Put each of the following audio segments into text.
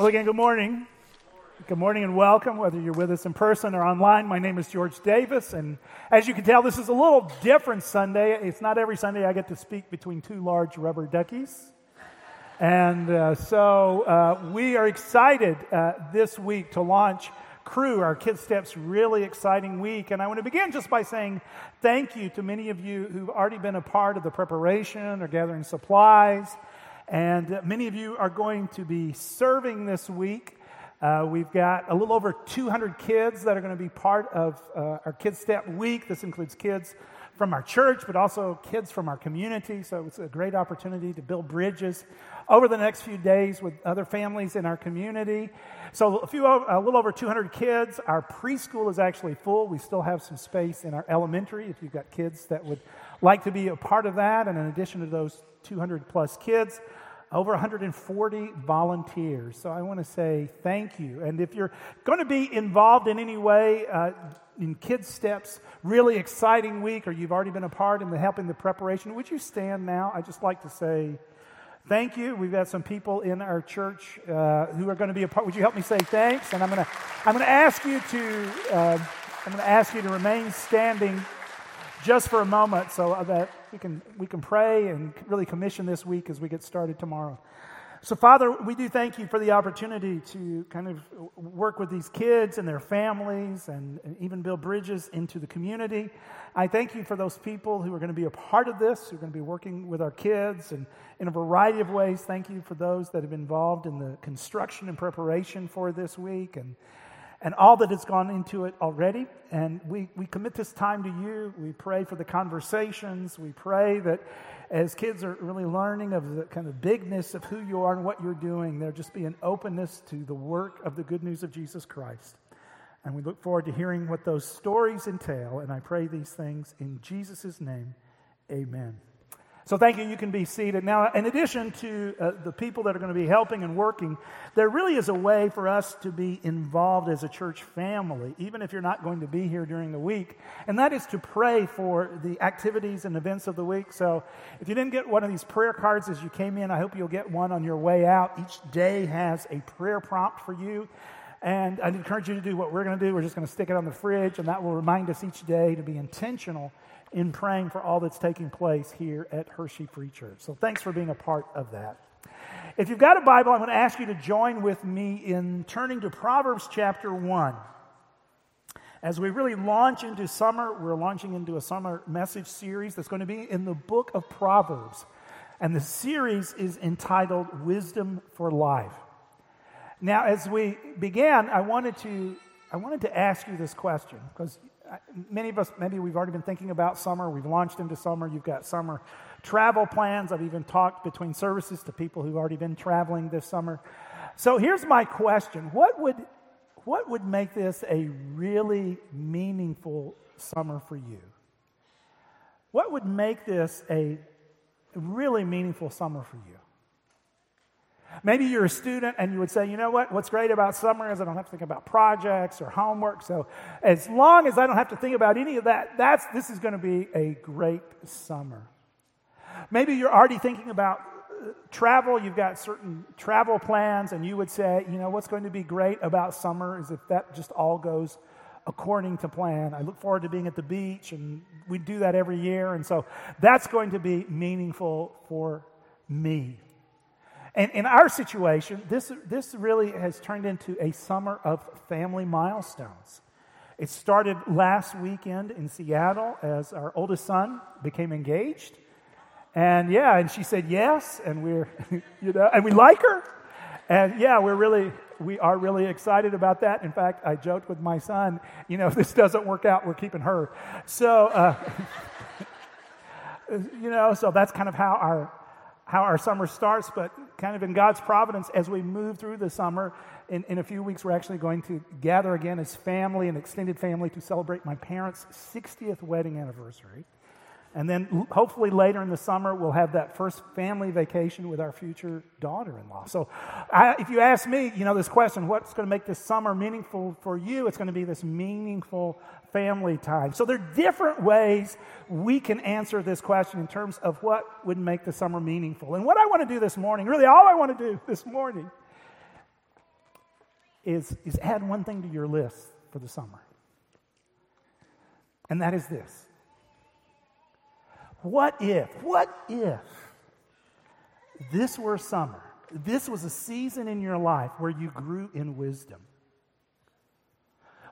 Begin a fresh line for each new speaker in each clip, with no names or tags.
Well, again, good morning. Good morning and welcome, whether you're with us in person or online. My name is George Davis, and as you can tell, this is a little different Sunday. It's not every Sunday I get to speak between two large rubber duckies. And uh, so uh, we are excited uh, this week to launch Crew, our Kids Steps really exciting week. And I want to begin just by saying thank you to many of you who've already been a part of the preparation or gathering supplies. And many of you are going to be serving this week. Uh, we've got a little over 200 kids that are going to be part of uh, our Kids Step Week. This includes kids from our church, but also kids from our community. So it's a great opportunity to build bridges over the next few days with other families in our community. So a few, a little over 200 kids. Our preschool is actually full. We still have some space in our elementary if you've got kids that would like to be a part of that. And in addition to those 200 plus kids, over 140 volunteers. So I want to say thank you. And if you're going to be involved in any way uh, in Kids Steps, really exciting week, or you've already been a part in the helping the preparation, would you stand now? I just like to say thank you. We've got some people in our church uh, who are going to be a part. Would you help me say thanks? And I'm going to I'm going to ask you to uh, I'm going to ask you to remain standing just for a moment so that we can, we can pray and really commission this week as we get started tomorrow. So, Father, we do thank you for the opportunity to kind of work with these kids and their families and, and, even build bridges into the community. I thank you for those people who are going to be a part of this, who are going to be working with our kids and in a variety of ways. Thank you for those that have been involved in the construction and preparation for this week. And and all that has gone into it already. And we, we commit this time to you. We pray for the conversations. We pray that as kids are really learning of the kind of bigness of who you are and what you're doing, there'll just be an openness to the work of the good news of Jesus Christ. And we look forward to hearing what those stories entail. And I pray these things in Jesus' name. Amen. So, thank you. You can be seated. Now, in addition to uh, the people that are going to be helping and working, there really is a way for us to be involved as a church family, even if you're not going to be here during the week. And that is to pray for the activities and events of the week. So, if you didn't get one of these prayer cards as you came in, I hope you'll get one on your way out. Each day has a prayer prompt for you. And I'd encourage you to do what we're going to do. We're just going to stick it on the fridge, and that will remind us each day to be intentional in praying for all that's taking place here at Hershey Free Church. So thanks for being a part of that. If you've got a Bible, I'm going to ask you to join with me in turning to Proverbs chapter 1. As we really launch into summer, we're launching into a summer message series that's going to be in the book of Proverbs. And the series is entitled Wisdom for Life. Now, as we began, I wanted to, I wanted to ask you this question because many of us, maybe we've already been thinking about summer. We've launched into summer. You've got summer travel plans. I've even talked between services to people who've already been traveling this summer. So here's my question What would, what would make this a really meaningful summer for you? What would make this a really meaningful summer for you? Maybe you're a student and you would say, you know what? What's great about summer is I don't have to think about projects or homework. So as long as I don't have to think about any of that, that's, this is going to be a great summer. Maybe you're already thinking about uh, travel. You've got certain travel plans, and you would say, you know, what's going to be great about summer is if that just all goes according to plan. I look forward to being at the beach, and we do that every year. And so that's going to be meaningful for me. And in our situation, this, this really has turned into a summer of family milestones. It started last weekend in Seattle as our oldest son became engaged. And yeah, and she said yes, and we're, you know, and we like her. And yeah, we're really, we are really excited about that. In fact, I joked with my son, you know, if this doesn't work out, we're keeping her. So, uh, you know, so that's kind of how our how our summer starts, but kind of in God's providence as we move through the summer. In, in a few weeks, we're actually going to gather again as family and extended family to celebrate my parents' 60th wedding anniversary. And then hopefully later in the summer, we'll have that first family vacation with our future daughter in law. So, I, if you ask me, you know, this question, what's going to make this summer meaningful for you? It's going to be this meaningful family time. So, there are different ways we can answer this question in terms of what would make the summer meaningful. And what I want to do this morning, really all I want to do this morning, is, is add one thing to your list for the summer. And that is this. What if, what if this were summer? This was a season in your life where you grew in wisdom.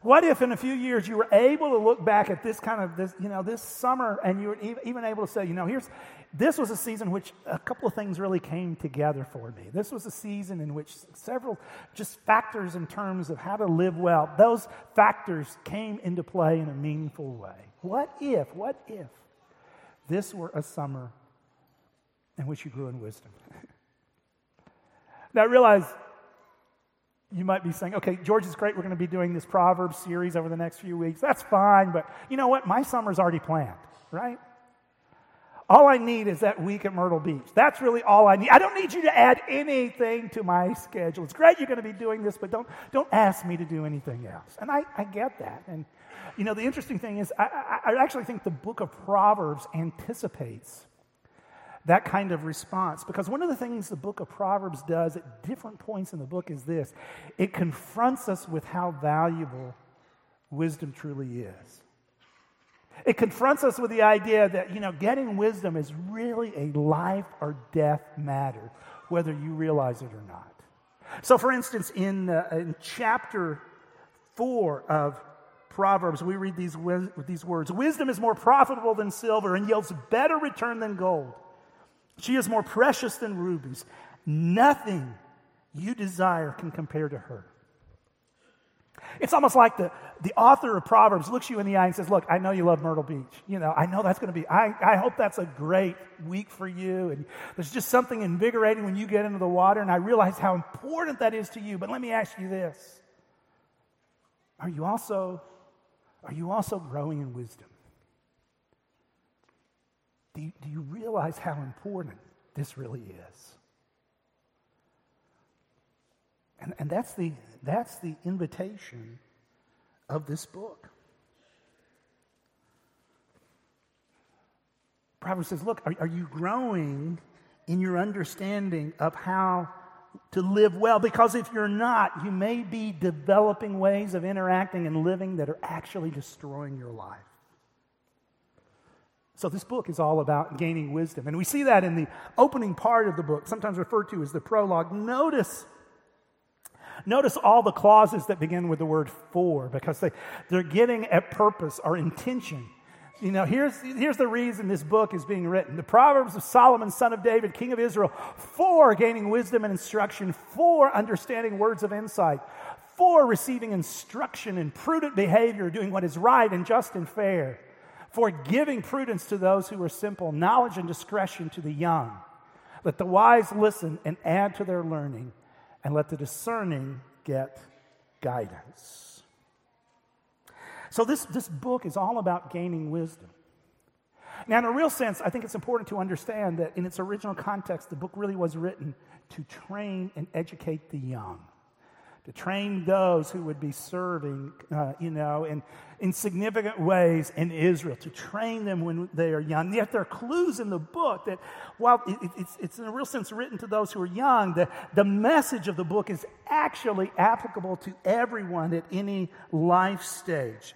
What if in a few years you were able to look back at this kind of this, you know, this summer and you were even able to say, you know, here's this was a season which a couple of things really came together for me. This was a season in which several just factors in terms of how to live well, those factors came into play in a meaningful way. What if, what if this were a summer in which you grew in wisdom? now realize you might be saying, okay, George is great. We're going to be doing this Proverbs series over the next few weeks. That's fine, but you know what? My summer's already planned, right? All I need is that week at Myrtle Beach. That's really all I need. I don't need you to add anything to my schedule. It's great you're going to be doing this, but don't, don't ask me to do anything else. And I, I get that. And, you know, the interesting thing is, I, I, I actually think the book of Proverbs anticipates that kind of response because one of the things the book of Proverbs does at different points in the book is this it confronts us with how valuable wisdom truly is. It confronts us with the idea that, you know, getting wisdom is really a life or death matter, whether you realize it or not. So, for instance, in, uh, in chapter 4 of Proverbs, we read these, these words Wisdom is more profitable than silver and yields better return than gold. She is more precious than rubies. Nothing you desire can compare to her. It's almost like the, the author of Proverbs looks you in the eye and says, Look, I know you love Myrtle Beach. You know, I know that's going to be, I, I hope that's a great week for you. And there's just something invigorating when you get into the water. And I realize how important that is to you. But let me ask you this Are you also, are you also growing in wisdom? Do you, do you realize how important this really is? And, and that's, the, that's the invitation of this book. Proverbs says, Look, are, are you growing in your understanding of how to live well? Because if you're not, you may be developing ways of interacting and living that are actually destroying your life. So, this book is all about gaining wisdom. And we see that in the opening part of the book, sometimes referred to as the prologue. Notice Notice all the clauses that begin with the word for because they, they're getting at purpose or intention. You know, here's, here's the reason this book is being written. The Proverbs of Solomon, son of David, king of Israel, for gaining wisdom and instruction, for understanding words of insight, for receiving instruction in prudent behavior, doing what is right and just and fair, for giving prudence to those who are simple, knowledge and discretion to the young. Let the wise listen and add to their learning and let the discerning get guidance. So, this, this book is all about gaining wisdom. Now, in a real sense, I think it's important to understand that in its original context, the book really was written to train and educate the young to train those who would be serving, uh, you know, in, in significant ways in Israel, to train them when they are young. Yet there are clues in the book that, while it, it's, it's in a real sense written to those who are young, the, the message of the book is actually applicable to everyone at any life stage.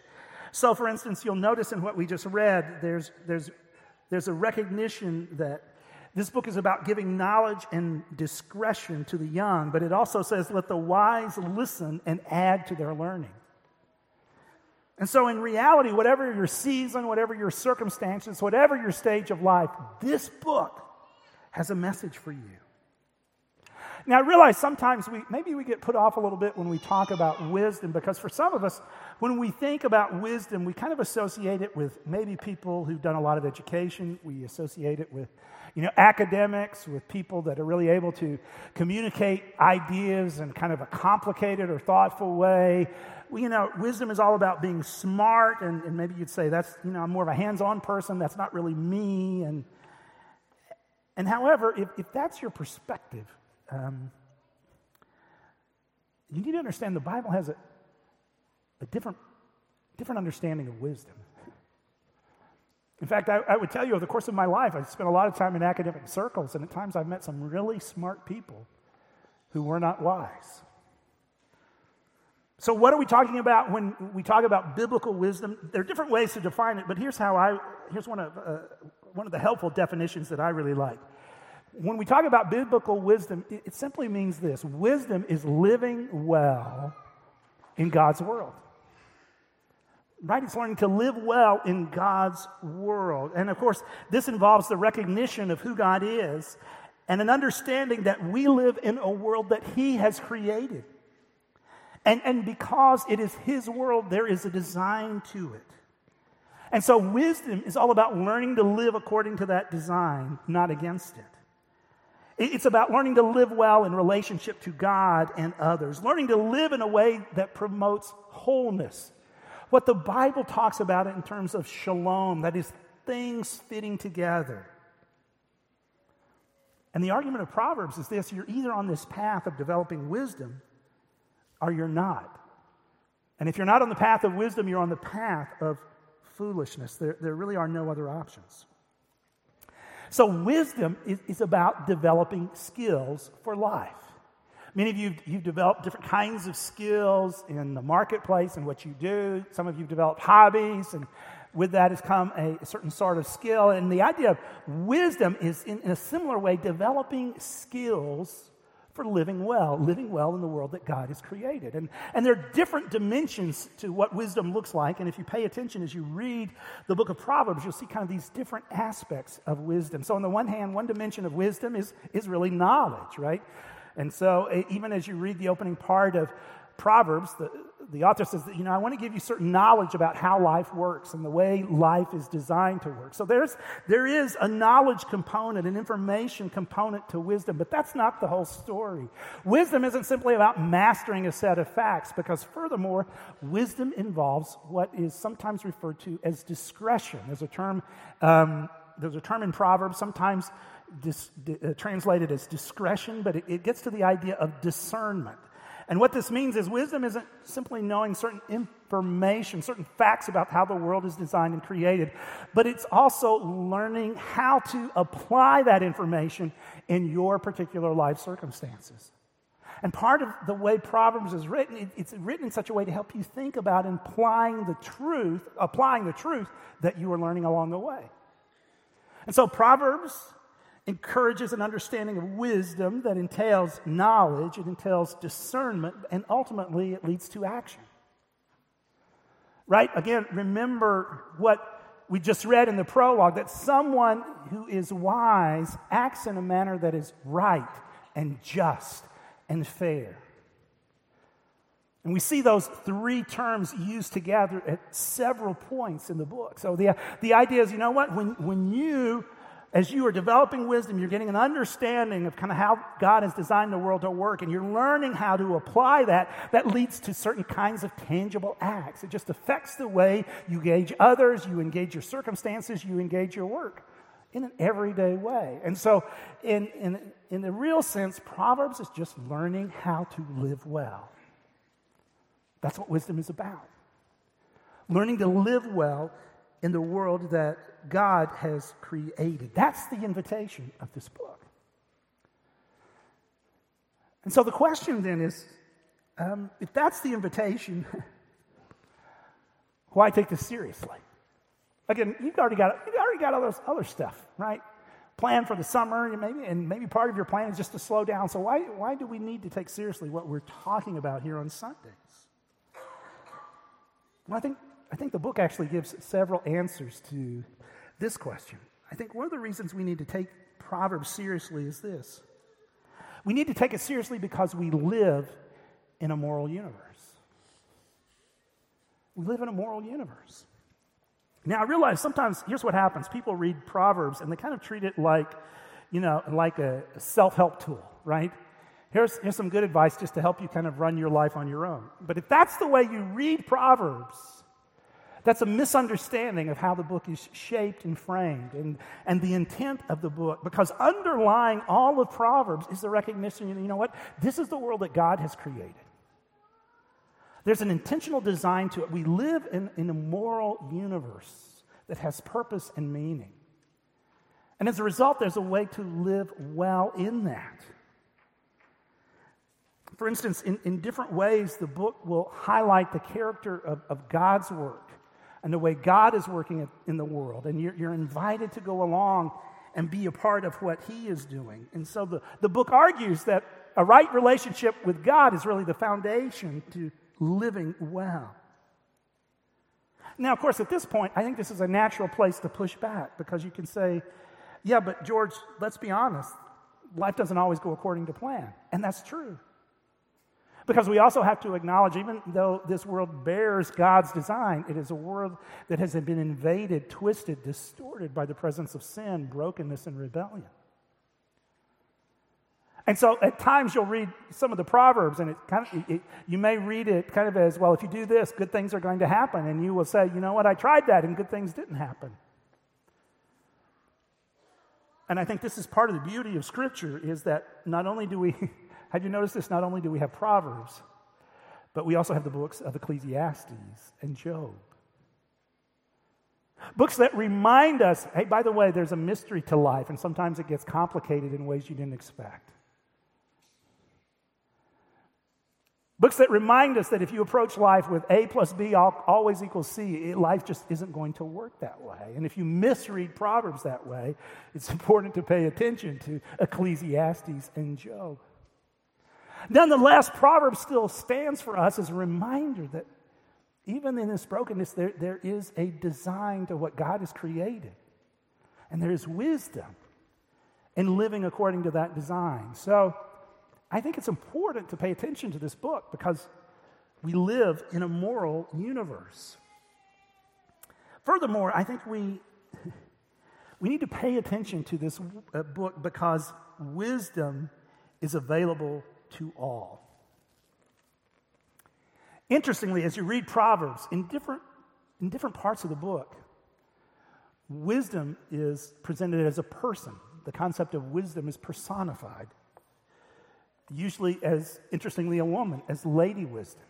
So, for instance, you'll notice in what we just read, there's, there's, there's a recognition that this book is about giving knowledge and discretion to the young, but it also says, let the wise listen and add to their learning. And so, in reality, whatever your season, whatever your circumstances, whatever your stage of life, this book has a message for you. Now, I realize sometimes we maybe we get put off a little bit when we talk about wisdom because for some of us, when we think about wisdom, we kind of associate it with maybe people who've done a lot of education. We associate it with you know, academics, with people that are really able to communicate ideas in kind of a complicated or thoughtful way. You know, wisdom is all about being smart, and, and maybe you'd say that's, you know, I'm more of a hands on person, that's not really me. And, and however, if, if that's your perspective, um, you need to understand the Bible has a, a different, different understanding of wisdom. In fact, I, I, would tell you over the course of my life, I've spent a lot of time in academic circles, and at times I've met some really smart people who were not wise. So, what are we talking about when we talk about biblical wisdom? There are different ways to define it, but here's how I, here's one of, uh, one of the helpful definitions that I really like. When we talk about biblical wisdom, it, it simply means this wisdom is living well in God's world. Right? It's learning to live well in God's world. And of course, this involves the recognition of who God is and an understanding that we live in a world that He has created. And, and because it is His world, there is a design to it. And so, wisdom is all about learning to live according to that design, not against it. It's about learning to live well in relationship to God and others, learning to live in a way that promotes wholeness. What the Bible talks about in terms of shalom, that is, things fitting together. And the argument of Proverbs is this you're either on this path of developing wisdom or you're not. And if you're not on the path of wisdom, you're on the path of foolishness. There, there really are no other options. So, wisdom is, is about developing skills for life. Many of you, you've developed different kinds of skills in the marketplace and what you do. Some of you have developed hobbies, and with that has come a, certain sort of skill. And the idea of wisdom is, in, in a similar way, developing skills for living well, living well in the world that God has created. And, and there are different dimensions to what wisdom looks like. And if you pay attention as you read the book of Proverbs, you'll see kind of these different aspects of wisdom. So, on the one hand, one dimension of wisdom is, is really knowledge, right? And so, even as you read the opening part of Proverbs, the, the author says that, you know, I want to give you certain knowledge about how life works and the way life is designed to work. So there's, there is a knowledge component, an information component to wisdom, but that's not the whole story. Wisdom isn't simply about mastering a set of facts, because furthermore, wisdom involves what is sometimes referred to as discretion. There's a term, um, there's a term in Proverbs, sometimes dis, uh, translated as discretion, but it, it gets to the idea of discernment. And what this means is wisdom isn't simply knowing certain information, certain facts about how the world is designed and created, but it's also learning how to apply that information in your particular life circumstances. And part of the way Proverbs is written, it's written in such a way to help you think about applying the truth, applying the truth that you are learning along the way. And so Proverbs encourages an understanding of wisdom that entails knowledge, it entails discernment, and ultimately it leads to action. Right? Again, remember what we just read in the prologue that someone who is wise acts in a manner that is right and just and fair. And we see those three terms used together at several points in the book. So the, the idea is you know what? When, when you as you are developing wisdom, you're getting an understanding of kind of how God has designed the world to work, and you're learning how to apply that. That leads to certain kinds of tangible acts. It just affects the way you engage others, you engage your circumstances, you engage your work in an everyday way. And so, in, in, in the real sense, Proverbs is just learning how to live well. That's what wisdom is about. Learning to live well in the world that God has created. That's the invitation of this book. And so the question then is um, if that's the invitation, why take this seriously? Again, you've already got, you've already got all those other stuff, right? Plan for the summer, and maybe, and maybe part of your plan is just to slow down. So, why, why do we need to take seriously what we're talking about here on Sundays? Well, I think I think the book actually gives several answers to this question. I think one of the reasons we need to take Proverbs seriously is this we need to take it seriously because we live in a moral universe. We live in a moral universe. Now, I realize sometimes, here's what happens people read Proverbs and they kind of treat it like, you know, like a self help tool, right? Here's, here's some good advice just to help you kind of run your life on your own. But if that's the way you read Proverbs, that's a misunderstanding of how the book is shaped and framed and, and the intent of the book. Because underlying all of Proverbs is the recognition you know what? This is the world that God has created. There's an intentional design to it. We live in, in a moral universe that has purpose and meaning. And as a result, there's a way to live well in that. For instance, in, in different ways, the book will highlight the character of, of God's work and the way God is working in the world. And you're, you're invited to go along and be a part of what He is doing. And so the, the book argues that a right relationship with God is really the foundation to living well. Now, of course, at this point, I think this is a natural place to push back because you can say, yeah, but George, let's be honest, life doesn't always go according to plan. And that's true. Because we also have to acknowledge, even though this world bears God's design, it is a world that has been invaded, twisted, distorted by the presence of sin, brokenness, and rebellion. And so at times you'll read some of the Proverbs, and it kind of, it, you may read it kind of as, well, if you do this, good things are going to happen. And you will say, you know what, I tried that, and good things didn't happen. And I think this is part of the beauty of Scripture is that not only do we Have you noticed this? Not only do we have Proverbs, but we also have the books of Ecclesiastes and Job. Books that remind us hey, by the way, there's a mystery to life, and sometimes it gets complicated in ways you didn't expect. Books that remind us that if you approach life with A plus B always equals C, life just isn't going to work that way. And if you misread Proverbs that way, it's important to pay attention to Ecclesiastes and Job. Nonetheless, Proverbs still stands for us as a reminder that even in this brokenness, there, there is a design to what God has created. And there is wisdom in living according to that design. So I think it's important to pay attention to this book because we live in a moral universe. Furthermore, I think we, we need to pay attention to this uh, book because wisdom is available to all. Interestingly, as you read Proverbs in different, in different parts of the book, wisdom is presented as a person. The concept of wisdom is personified, usually as, interestingly, a woman, as Lady Wisdom.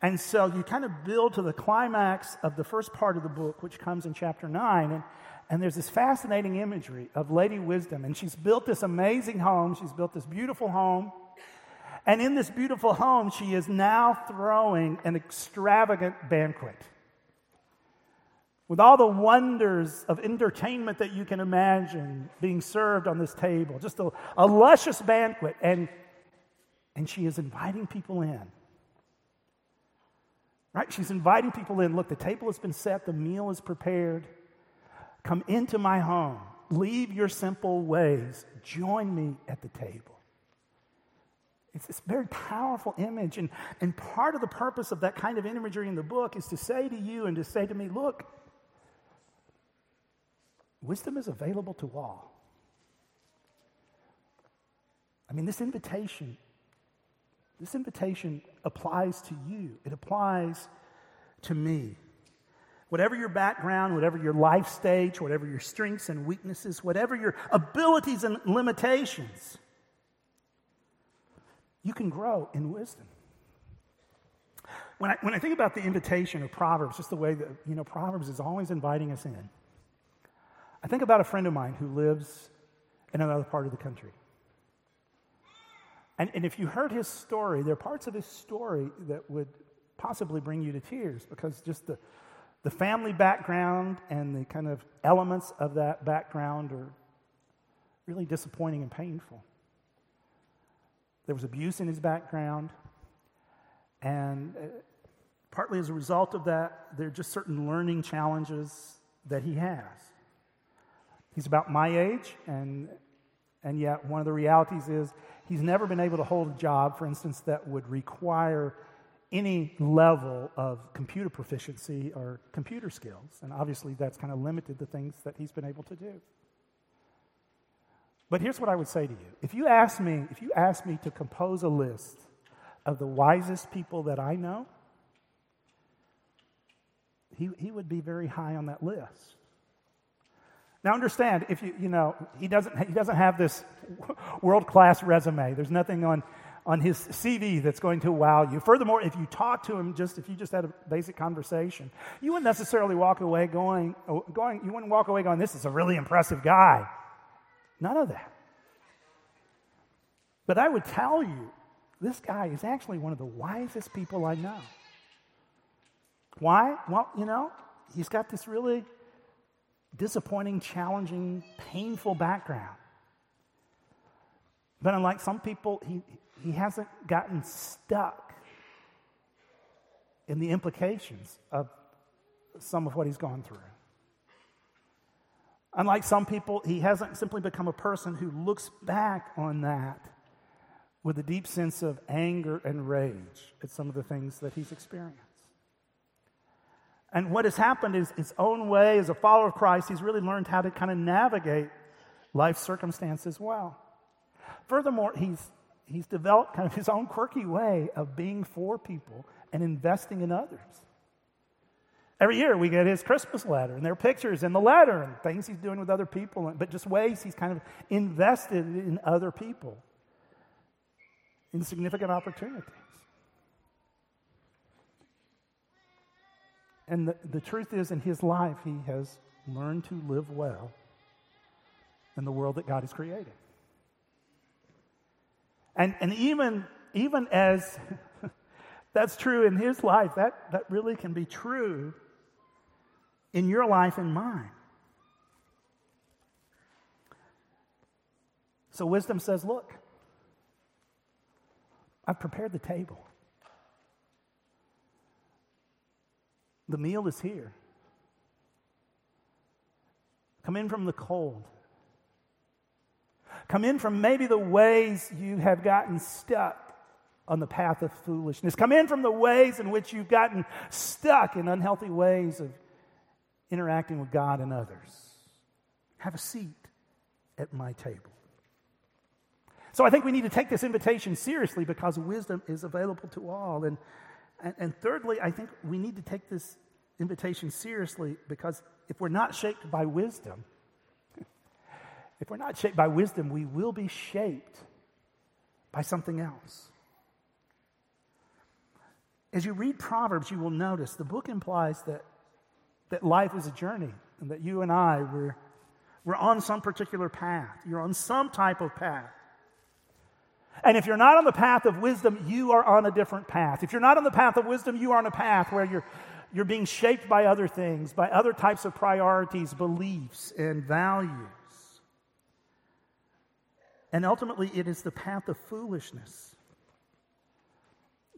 And so you kind of build to the climax of the first part of the book, which comes in chapter 9. And, and there's this fascinating imagery of Lady Wisdom. And she's built this amazing home. She's built this beautiful home. And in this beautiful home, she is now throwing an extravagant banquet with all the wonders of entertainment that you can imagine being served on this table. Just a, a luscious banquet. And, and she is inviting people in. Right? She's inviting people in. Look, the table has been set, the meal is prepared. Come into my home. Leave your simple ways. Join me at the table. It's this very powerful image. And, and part of the purpose of that kind of imagery in the book is to say to you and to say to me, look, wisdom is available to all. I mean, this invitation, this invitation applies to you. It applies to me. Whatever your background, whatever your life stage, whatever your strengths and weaknesses, whatever your abilities and limitations, you can grow in wisdom. When I, when I think about the invitation of Proverbs, just the way that, you know, Proverbs is always inviting us in, I think about a friend of mine who lives in another part of the country. And, and if you heard his story, there are parts of his story that would possibly bring you to tears because just the, the family background and the kind of elements of that background are really disappointing and painful. There was abuse in his background. And uh, partly as a result of that, there are just certain learning challenges that he has. He's about my age, and, and yet one of the realities is he's never been able to hold a job, for instance, that would require any level of computer proficiency or computer skills. And obviously, that's kind of limited the things that he's been able to do. But here's what I would say to you. If you ask me, if you ask me to compose a list of the wisest people that I know, he, he would be very high on that list. Now understand, if you, you know, he doesn't, he doesn't have this world-class resume. There's nothing on, on his CV that's going to wow you. Furthermore, if you talk to him just, if you just had a basic conversation, you wouldn't necessarily walk away going, oh, going you wouldn't walk away going, this is a really impressive guy. None of that. But I would tell you this guy is actually one of the wisest people I know. Why? Well, you know, he's got this really disappointing, challenging, painful background. But unlike some people, he, he hasn't gotten stuck in the implications of some of what he's gone through. Unlike some people, he hasn't simply become a person who looks back on that with a deep sense of anger and rage at some of the things that he's experienced. And what has happened is his own way as a follower of Christ, he's really learned how to kind of navigate life circumstances well. Furthermore, he's, he's developed kind of his own quirky way of being for people and investing in others. Every year we get his Christmas letter, and there are pictures in the letter and things he's doing with other people, but just ways he's kind of invested in other people in significant opportunities. And the, the truth is, in his life, he has learned to live well in the world that God has created. And, and even, even as that's true in his life, that, that really can be true in your life and mine. So wisdom says, Look, I've prepared the table. The meal is here. Come in from the cold. Come in from maybe the ways you have gotten stuck on the path of foolishness. Come in from the ways in which you've gotten stuck in unhealthy ways of interacting with God and others. Have a seat at my table. So I think we need to take this invitation seriously because wisdom is available to all. And, and, and, thirdly, I think we need to take this invitation seriously because if we're not shaped by wisdom, if we're not shaped by wisdom, we will be shaped by something else. As you read Proverbs, you will notice the book implies that that life is a journey and that you and I, we're, we're on some particular path. You're on some type of path. And if you're not on the path of wisdom, you are on a different path. If you're not on the path of wisdom, you are on a path where you're, you're being shaped by other things, by other types of priorities, beliefs, and values. And ultimately, it is the path of foolishness.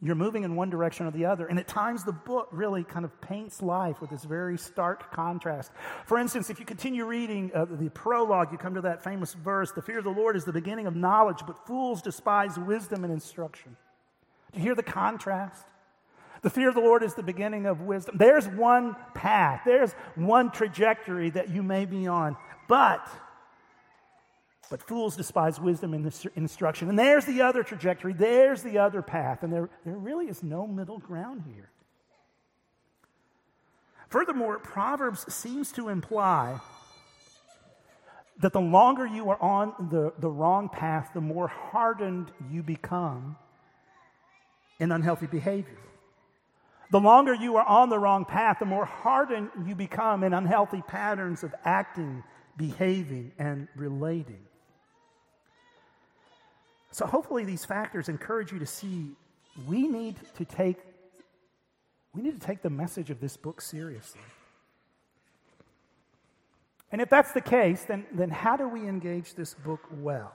You're moving in one direction or the other. And at times, the book really kind of paints life with this very stark contrast. For instance, if you continue reading uh, the prologue, you come to that famous verse The fear of the Lord is the beginning of knowledge, but fools despise wisdom and instruction. Do you hear the contrast? The fear of the Lord is the beginning of wisdom. There's one path, there's one trajectory that you may be on. But but fools despise wisdom and instruction. And there's the other trajectory, there's the other path. And there, there really is no middle ground here. Furthermore, Proverbs seems to imply that the longer you are on the, the wrong path, the more hardened you become in unhealthy behavior. The longer you are on the wrong path, the more hardened you become in unhealthy patterns of acting, behaving, and relating. So hopefully these factors encourage you to see we need to take we need to take the message of this book seriously. And if that's the case, then, then how do we engage this book well?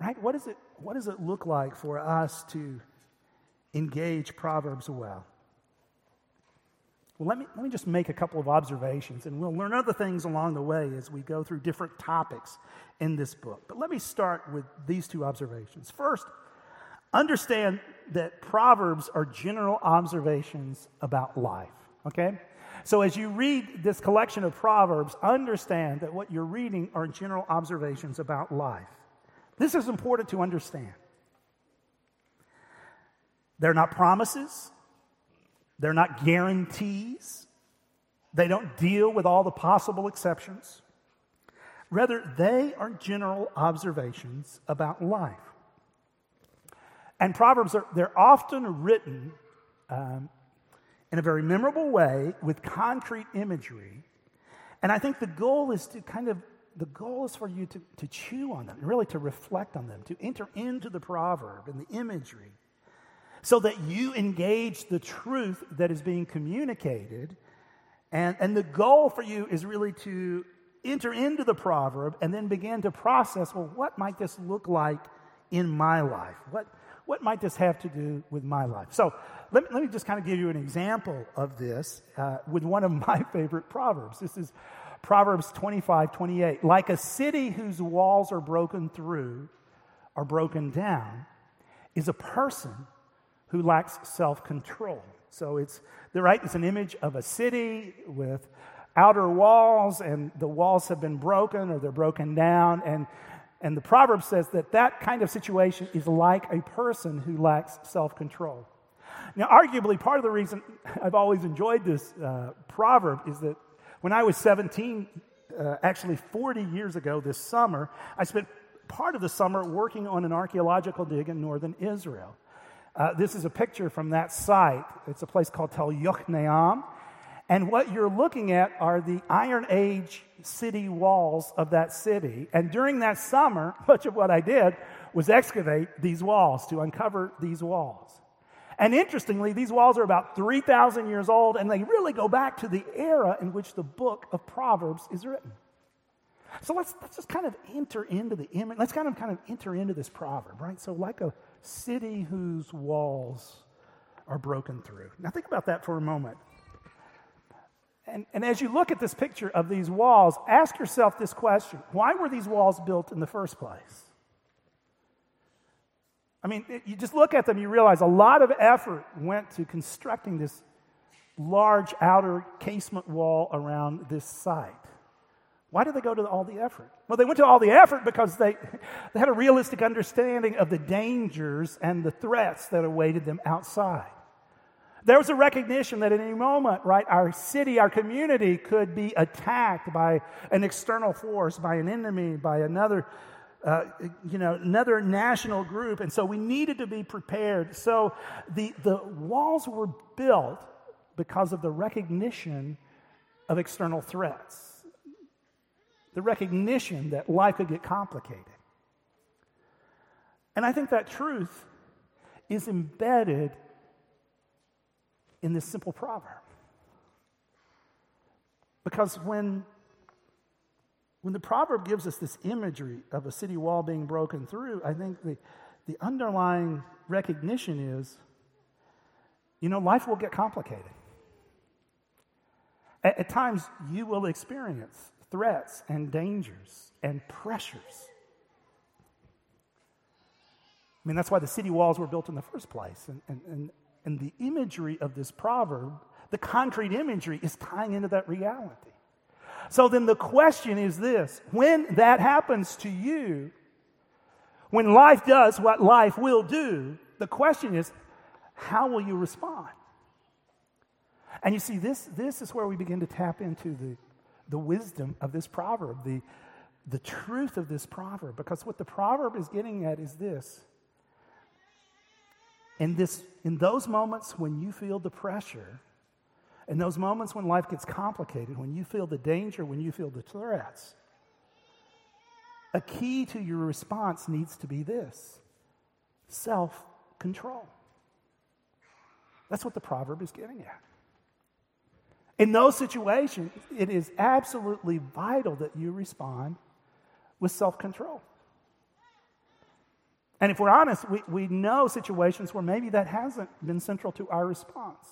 Right? What, is it, what does it look like for us to engage Proverbs well? Well, let me, let me just make a couple of observations, and we'll learn other things along the way as we go through different topics in this book. But let me start with these two observations. First, understand that Proverbs are general observations about life, okay? So as you read this collection of Proverbs, understand that what you're reading are general observations about life. This is important to understand. They're not promises, they're not guarantees. They don't deal with all the possible exceptions. Rather, they are general observations about life. And Proverbs are they're often written um, in a very memorable way with concrete imagery. And I think the goal is to kind of the goal is for you to, to chew on them, really to reflect on them, to enter into the proverb and the imagery so that you engage the truth that is being communicated. And, and the goal for you is really to enter into the proverb and then begin to process well, what might this look like in my life? What, what might this have to do with my life? So let me, let me just kind of give you an example of this uh, with one of my favorite proverbs. This is Proverbs 25, 28. Like a city whose walls are broken through are broken down is a person who lacks self control. So it's, right, it's an image of a city with outer walls, and the walls have been broken or they're broken down. And, and the proverb says that that kind of situation is like a person who lacks self control. Now, arguably, part of the reason I've always enjoyed this uh, proverb is that when I was 17, uh, actually 40 years ago this summer, I spent part of the summer working on an archaeological dig in northern Israel. Uh, this is a picture from that site. It's a place called Tel Yokneam. And what you're looking at are the Iron Age city walls of that city. And during that summer, much of what I did was excavate these walls to uncover these walls. And interestingly, these walls are about 3,000 years old, and they really go back to the era in which the book of Proverbs is written. So let's, let's just kind of enter into the image. Let's kind of kind of enter into this proverb, right? So, like a city whose walls are broken through. Now, think about that for a moment. And, and as you look at this picture of these walls, ask yourself this question Why were these walls built in the first place? I mean, it, you just look at them, you realize a lot of effort went to constructing this large outer casemate wall around this site. Why did they go to all the effort? Well, they went to all the effort because they, they had a realistic understanding of the dangers and the threats that awaited them outside. There was a recognition that at any moment, right, our city, our community could be attacked by an external force, by an enemy, by another, uh, you know, another national group. And so we needed to be prepared. So the, the walls were built because of the recognition of external threats the recognition that life could get complicated. And I think that truth is embedded in this simple proverb. Because when, when the proverb gives us this imagery of a city wall being broken through, I think the, the underlying recognition is you know, life will get complicated. At, at times, you will experience threats and dangers and pressures. I mean, that's why the city walls were built in the first place. And, and, and, and the imagery of this proverb, the concrete imagery, is tying into that reality. So then the question is this when that happens to you, when life does what life will do, the question is how will you respond? And you see, this, this is where we begin to tap into the the wisdom of this proverb, the, the truth of this proverb. Because what the proverb is getting at is this. In, this, in those moments when you feel the pressure, in those moments when life gets complicated, when you feel the danger, when you feel the threats, a key to your response needs to be this self control. That's what the proverb is getting at. In those situations, it is absolutely vital that you respond with self control. And if we're honest, we, we know situations where maybe that hasn't been central to our response.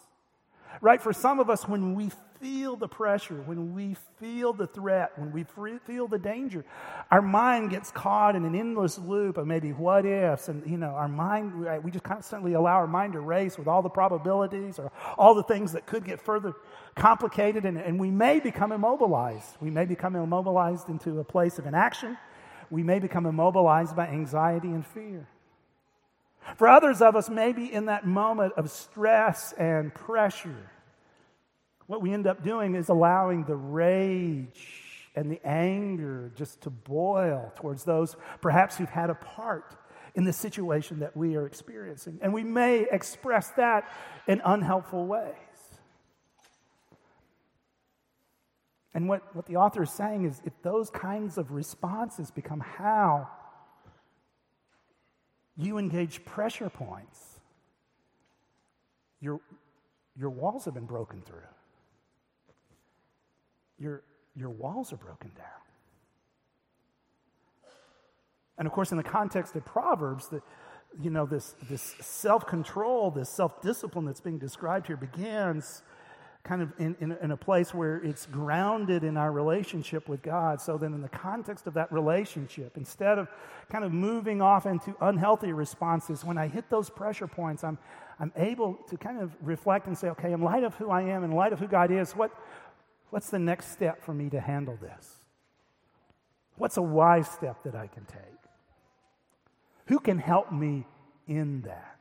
Right? For some of us, when we feel the pressure, when we feel the threat, when we feel the danger, our mind gets caught in an endless loop of maybe what ifs. And, you know, our mind, we just constantly allow our mind to race with all the probabilities or all the things that could get further complicated. And, and we may become immobilized. We may become immobilized into a place of inaction. We may become immobilized by anxiety and fear. For others of us, maybe in that moment of stress and pressure, what we end up doing is allowing the rage and the anger just to boil towards those perhaps who've had a part in the situation that we are experiencing. And we may express that in unhelpful ways. And what, what the author is saying is if those kinds of responses become how you engage pressure points, your, your walls have been broken through. Your, your walls are broken down. And of course, in the context of Proverbs, the, you know, this, this self control, this self discipline that's being described here begins kind of in, in, in, a place where it's grounded in our relationship with God. So then, in the context of that relationship, instead of kind of moving off into unhealthy responses, when I hit those pressure points, I'm, I'm able to kind of reflect and say, okay, in light of who I am, in light of who God is, what, what's the next step for me to handle this? What's a wise step that I can take? Who can help me in that?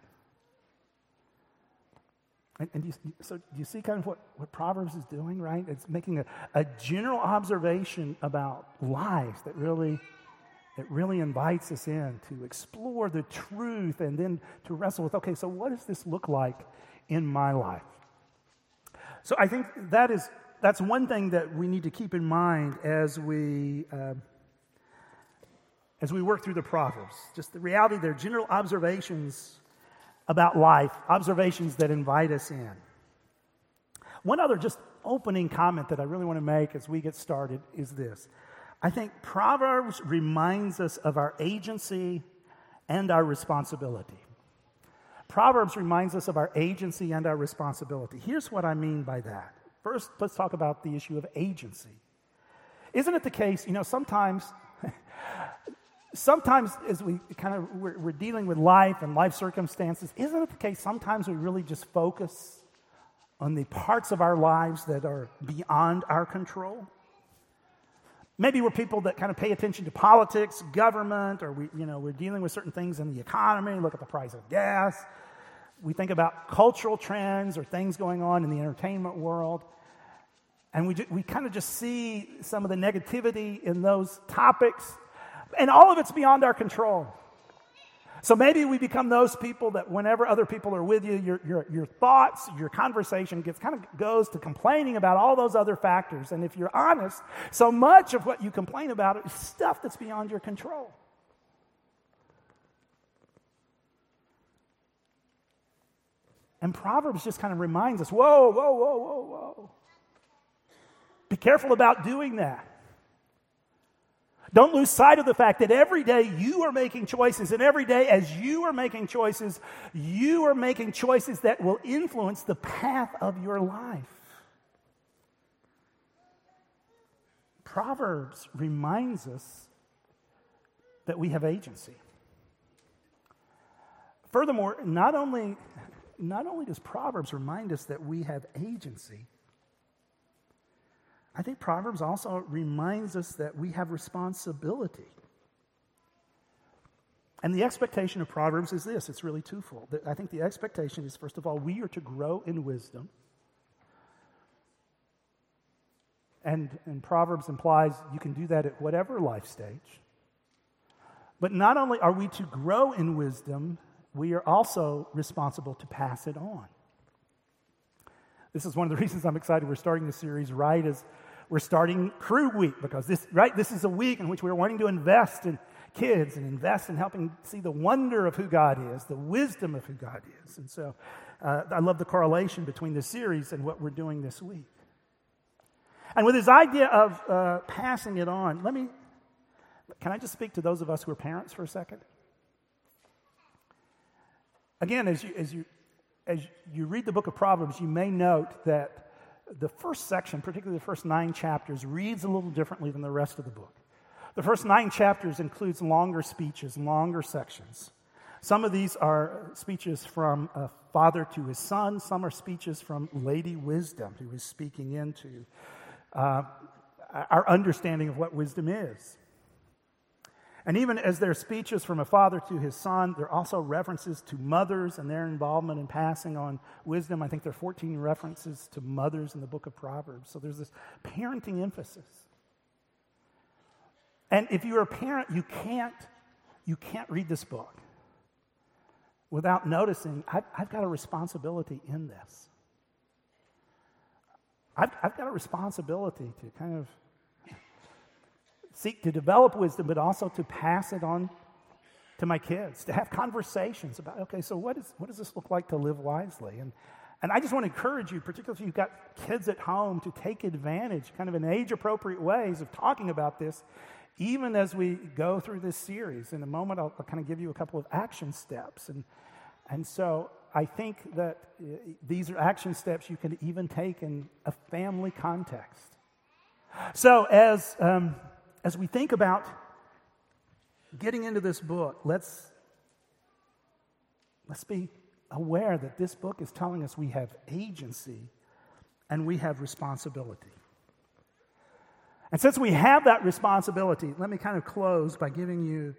And, and you, so do you see kind of what, what Proverbs is doing, right? It's making a, a general observation about life that really, it really invites us in to explore the truth and then to wrestle with, okay, so what does this look like in my life? So I think that is, that's one thing that we need to keep in mind as we, uh, as we work through the Proverbs. Just the reality, they're general observations about life, observations that invite us in. One other just opening comment that I really want to make as we get started is this. I think Proverbs reminds us of our agency and our responsibility. Proverbs reminds us of our agency and our responsibility. Here's what I mean by that. First, let's talk about the issue of agency. Isn't it the case, you know, sometimes sometimes as we kind of we're, we're, dealing with life and life circumstances isn't it the case sometimes we really just focus on the parts of our lives that are beyond our control? Maybe we're people that kind of pay attention to politics government or we you know we're dealing with certain things in the economy look at the price of gas. We think about cultural trends or things going on in the entertainment world and we, we kind of just see some of the negativity in those topics and all of it's beyond our control. So maybe we become those people that whenever other people are with you, your, your, your thoughts, your conversation gets kind of goes to complaining about all those other factors. And if you're honest, so much of what you complain about is stuff that's beyond your control. And Proverbs just kind of reminds us whoa, whoa, whoa, whoa, whoa. Be careful about doing that. Don't lose sight of the fact that every day you are making choices, and every day as you are making choices, you are making choices that will influence the path of your life. Proverbs reminds us that we have agency. Furthermore, not only, not only does Proverbs remind us that we have agency, I think Proverbs also reminds us that we have responsibility. And the expectation of Proverbs is this it's really twofold. I think the expectation is, first of all, we are to grow in wisdom. And, and Proverbs implies you can do that at whatever life stage. But not only are we to grow in wisdom, we are also responsible to pass it on. This is one of the reasons I'm excited we're starting this series right as we're starting Cru Week because this, right, this is a week in which we're wanting to invest in kids and invest in helping see the wonder of who God is, the wisdom of who God is. And so uh, I love the correlation between the series and what we're doing this week. And with this idea of uh, passing it on, let me, can I just speak to those of us who are parents for a second? Again, as you, as you, as you read the book of Proverbs, you may note that the first section, particularly the first nine chapters, reads a little differently than the rest of the book. The first nine chapters includes longer speeches, longer sections. Some of these are speeches from a father to his son. Some are speeches from Lady Wisdom, who is speaking into uh, our understanding of what wisdom is. And even as there are speeches from a father to his son, there are also references to mothers and their involvement in passing on wisdom. I think there are 14 references to mothers in the book of Proverbs. So there's this parenting emphasis. And if you're a parent, you can't, you can't read this book without noticing I've, I've got a responsibility in this. I've, I've got a responsibility to kind of seek to develop wisdom, but also to pass it on to my kids, to have conversations about, okay, so what, is, what does this look like to live wisely? And, and I just want to encourage you, particularly if you've got kids at home, to take advantage, kind of in age appropriate ways, of talking about this, even as we go through this series. In a moment, I'll, I'll kind of give you a couple of action steps. And, and so I think that uh, these are action steps you can even take in a family context. So, as, um, as we think about getting into this book, let's, let's be aware that this book is telling us we have agency and we have responsibility. And since we have that responsibility, let me kind of close by giving you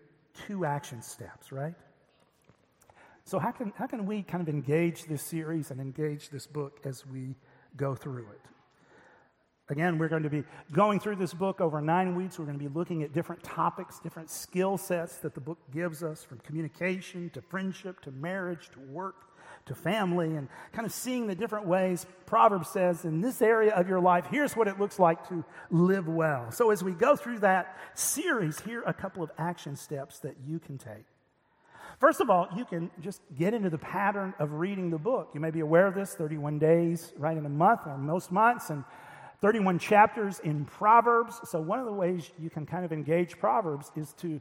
two action steps, right? So, how can, how can we kind of engage this series and engage this book as we go through it? Again, we're going to be going through this book over nine weeks. We're going to be looking at different topics, different skill sets that the book gives us from communication to friendship to marriage to work to family and kind of seeing the different ways Proverbs says in this area of your life, here's what it looks like to live well. So as we go through that series, here are a couple of action steps that you can take. First of all, you can just get into the pattern of reading the book. You may be aware of this 31 days, right, in a month or most months. And 31 chapters in Proverbs. So, one of the ways you can kind of engage Proverbs is to,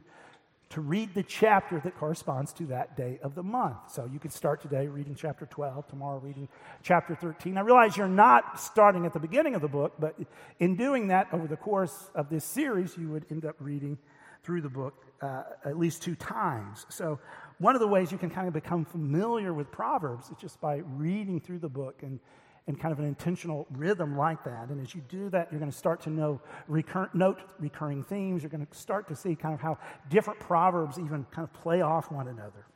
to read the chapter that corresponds to that day of the month. So, you could start today reading chapter 12, tomorrow reading chapter 13. I realize you're not starting at the beginning of the book, but in doing that over the course of this series, you would end up reading through the book uh, at least two times. So, one of the ways you can kind of become familiar with Proverbs is just by reading through the book and in kind of an intentional rhythm like that. And as you do that, you're going to start to know recur- note recurring themes. You're going to start to see kind of how different proverbs even kind of play off one another.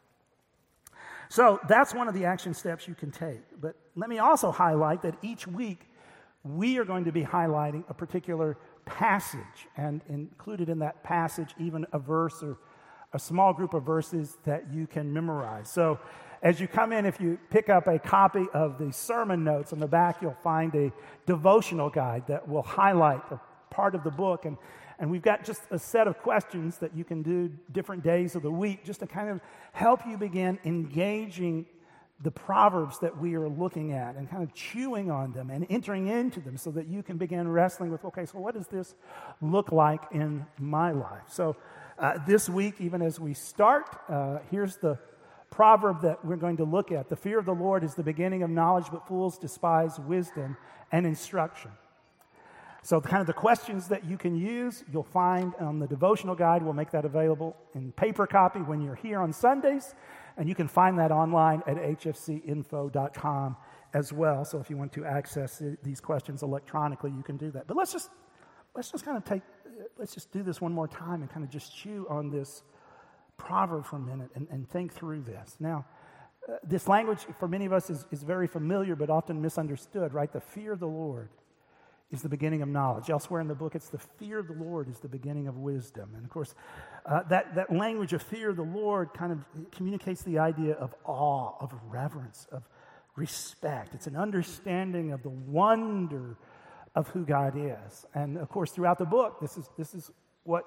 So that's one of the action steps you can take. But let me also highlight that each week we are going to be highlighting a particular passage, and included in that passage, even a verse or a small group of verses that you can memorize. So as you come in, if you pick up a copy of the sermon notes on the back, you'll find a devotional guide that will highlight a part of the book. And, and we've got just a set of questions that you can do different days of the week just to kind of help you begin engaging the proverbs that we are looking at and kind of chewing on them and entering into them so that you can begin wrestling with okay so what does this look like in my life so uh, this week even as we start uh, here's the proverb that we're going to look at. The fear of the Lord is the beginning of knowledge, but fools despise wisdom and instruction. So, kind of the questions that you can use, you'll find on the devotional guide. We'll make that available in paper copy when you're here on Sundays. And you can find that online at hfcinfo.com as well. So, if you want to access these questions electronically, you can do that. But let's just, let's just kind of take, let's just do this one more time and kind of just chew on this proverb for a minute and, and think through this. Now, uh, this language for many of us is, is very familiar but often misunderstood, right? The fear of the Lord is the beginning of knowledge. Elsewhere in the book, it's the fear of the Lord is the beginning of wisdom. And of course, uh, that, that language of fear of the Lord kind of communicates the idea of awe, of reverence, of respect. It's an understanding of the wonder of who God is. And of course, throughout the book, this is, this is what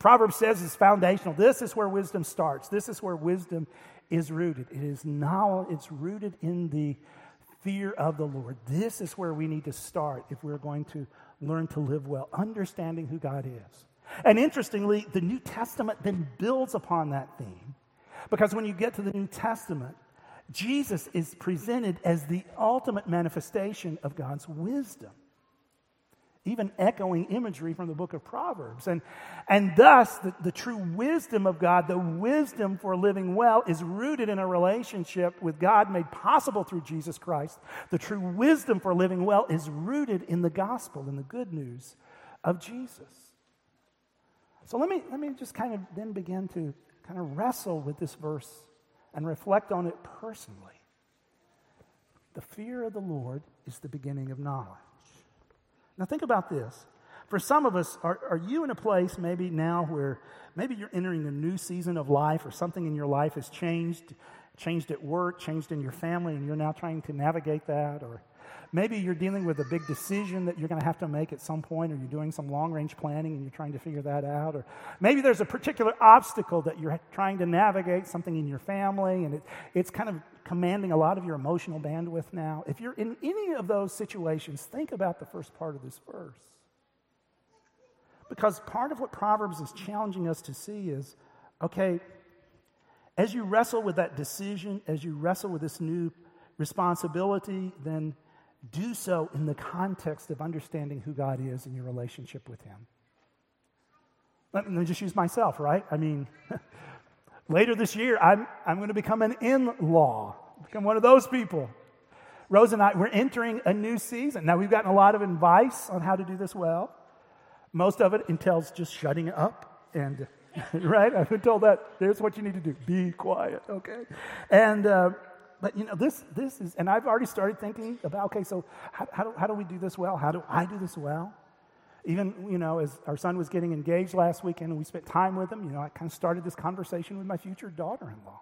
Proverbs says is foundational. This is where wisdom starts. This is where wisdom is rooted. It is now it's rooted in the fear of the Lord. This is where we need to start if we're going to learn to live well, understanding who God is. And interestingly, the New Testament then builds upon that theme. Because when you get to the New Testament, Jesus is presented as the ultimate manifestation of God's wisdom even echoing imagery from the book of Proverbs. And, and thus, the, the true wisdom of God, the wisdom for living well, is rooted in a relationship with God made possible through Jesus Christ. The true wisdom for living well is rooted in the gospel, in the good news of Jesus. So let me, let me just kind of then begin to kind of wrestle with this verse and reflect on it personally. The fear of the Lord is the beginning of knowledge. Now, think about this. For some of us, are, are you in a place maybe now where maybe you're entering a new season of life or something in your life has changed, changed at work, changed in your family, and you're now trying to navigate that? Or maybe you're dealing with a big decision that you're going to have to make at some point, or you're doing some long range planning and you're trying to figure that out. Or maybe there's a particular obstacle that you're trying to navigate, something in your family, and it, it's kind of commanding a lot of your emotional bandwidth now. If you're in any of those situations, think about the first part of this verse. Because part of what Proverbs is challenging us to see is okay, as you wrestle with that decision, as you wrestle with this new responsibility, then do so in the context of understanding who God is and your relationship with Him. Let me just use myself, right? I mean, later this year, I'm, I'm going to become an in law, become one of those people. Rose and I, we're entering a new season. Now, we've gotten a lot of advice on how to do this well. Most of it entails just shutting up and right? I've been told that. There's what you need to do. Be quiet, okay? And, uh, but you know, this, this is, and I've already started thinking about, okay, so how, how, do, how do we do this well? How do I do this well? Even, you know, as our son was getting engaged last weekend and we spent time with him, you know, I kind of started this conversation with my future daughter in law.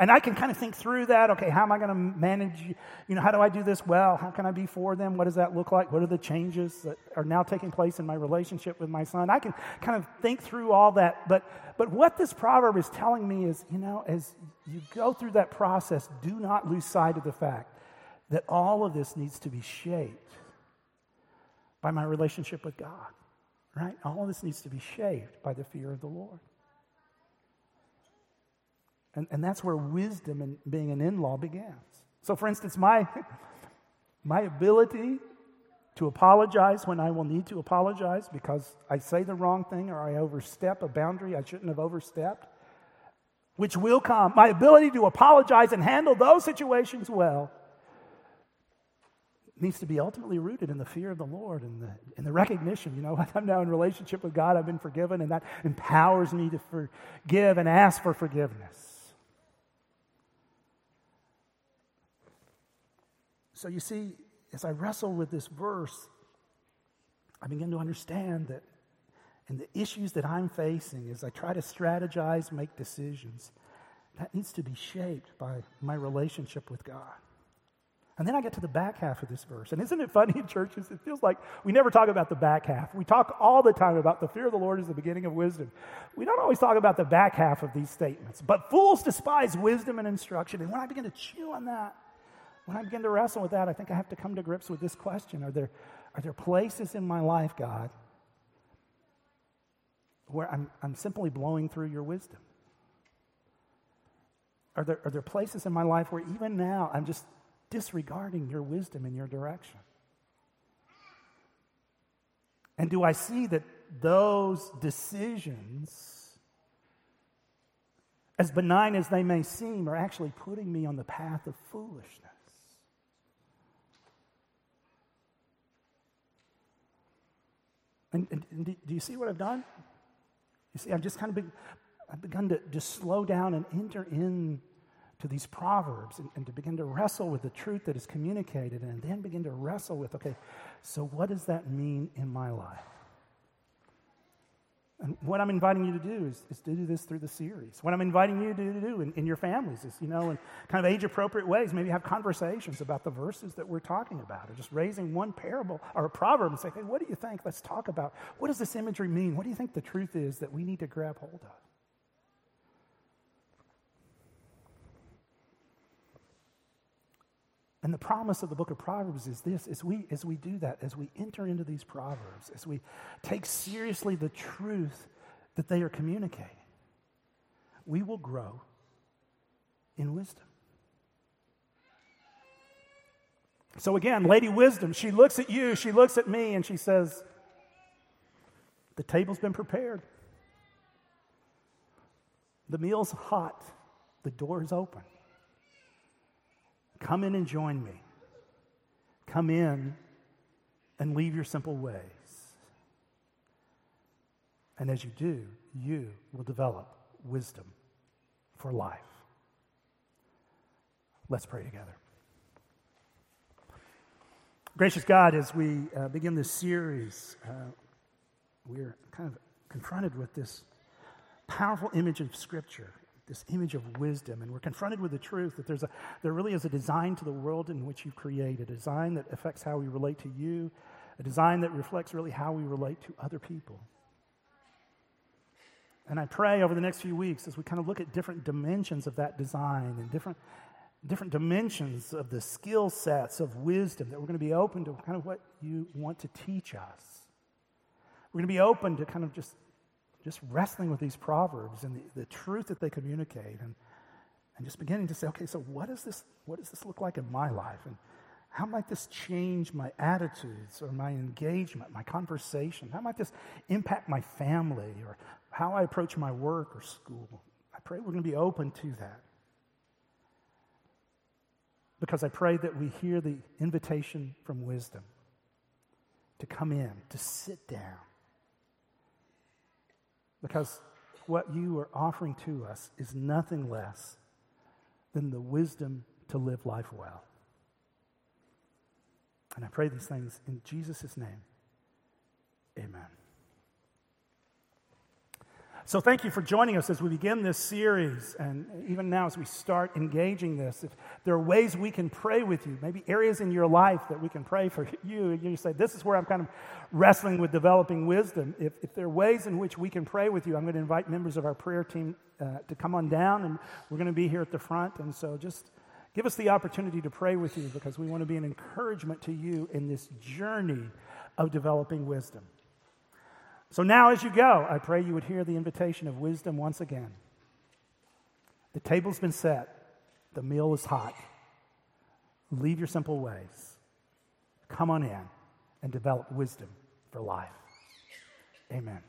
And I can kind of think through that. Okay, how am I going to manage? You know, how do I do this well? How can I be for them? What does that look like? What are the changes that are now taking place in my relationship with my son? I can kind of think through all that. But, but what this proverb is telling me is, you know, as you go through that process, do not lose sight of the fact that all of this needs to be shaped by my relationship with God, right? All of this needs to be shaped by the fear of the Lord. And, and that's where wisdom and being an in law begins. So, for instance, my, my ability to apologize when I will need to apologize because I say the wrong thing or I overstep a boundary I shouldn't have overstepped, which will come. My ability to apologize and handle those situations well needs to be ultimately rooted in the fear of the Lord and the, in the recognition, you know, I'm now in relationship with God, I've been forgiven, and that empowers me to forgive and ask for forgiveness. So you see, as I wrestle with this verse, I begin to understand that and the issues that I'm facing as I try to strategize, make decisions, that needs to be shaped by my relationship with God. And then I get to the back half of this verse. And isn't it funny in churches? It feels like we never talk about the back half. We talk all the time about the fear of the Lord is the beginning of wisdom. We don't always talk about the back half of these statements. But fools despise wisdom and instruction. And when I begin to chew on that, when I begin to wrestle with that, I think I have to come to grips with this question Are there, are there places in my life, God, where I'm, I'm simply blowing through your wisdom? Are there, are there places in my life where even now I'm just disregarding your wisdom and your direction? And do I see that those decisions, as benign as they may seem, are actually putting me on the path of foolishness? And, and, and, do you see what I've done? You see, I've just kind of be, I've begun to, to slow down and enter in to these proverbs and, and to begin to wrestle with the truth that is communicated and then begin to wrestle with, okay, so what does that mean in my life? And what I'm inviting you to do is, is to do this through the series. What I'm inviting you to do in, in your families is, you know, in kind of age appropriate ways, maybe have conversations about the verses that we're talking about, or just raising one parable or a proverb and say, hey, what do you think? Let's talk about what does this imagery mean? What do you think the truth is that we need to grab hold of? And the promise of the book of Proverbs is this as we, as we do that, as we enter into these Proverbs, as we take seriously the truth that they are communicating, we will grow in wisdom. So again, Lady Wisdom, she looks at you, she looks at me, and she says, The table's been prepared. The meal's hot. The door is open. Come in and join me. Come in and leave your simple ways. And as you do, you will develop wisdom for life. Let's pray together. Gracious God, as we uh, begin this series, uh, we're kind of confronted with this powerful image of Scripture this image of wisdom. And we're confronted with the truth that there's a, there really is a design to the world in which you create, a design that affects how we relate to you, a design that reflects really how we relate to other people. And I pray over the next few weeks as we kind of look at different dimensions of that design and different, different dimensions of the skill sets of wisdom that we're going to be open to kind of what you want to teach us. We're going to be open to kind of just just wrestling with these proverbs and the, the truth that they communicate and, and just beginning to say, okay, so what, is this, what does this look like in my life? And how might this change my attitudes or my engagement, my conversation? How might this impact my family or how I approach my work or school? I pray we're going to be open to that. Because I pray that we hear the invitation from wisdom to come in, to sit down, because what you are offering to us is nothing less than the wisdom to live life well. And I pray these things in Jesus' name. Amen. So, thank you for joining us as we begin this series. And even now, as we start engaging this, if there are ways we can pray with you, maybe areas in your life that we can pray for you, you say, This is where I'm kind of wrestling with developing wisdom. If, if there are ways in which we can pray with you, I'm going to invite members of our prayer team uh, to come on down, and we're going to be here at the front. And so, just give us the opportunity to pray with you because we want to be an encouragement to you in this journey of developing wisdom. So now, as you go, I pray you would hear the invitation of wisdom once again. The table's been set, the meal is hot. Leave your simple ways. Come on in and develop wisdom for life. Amen.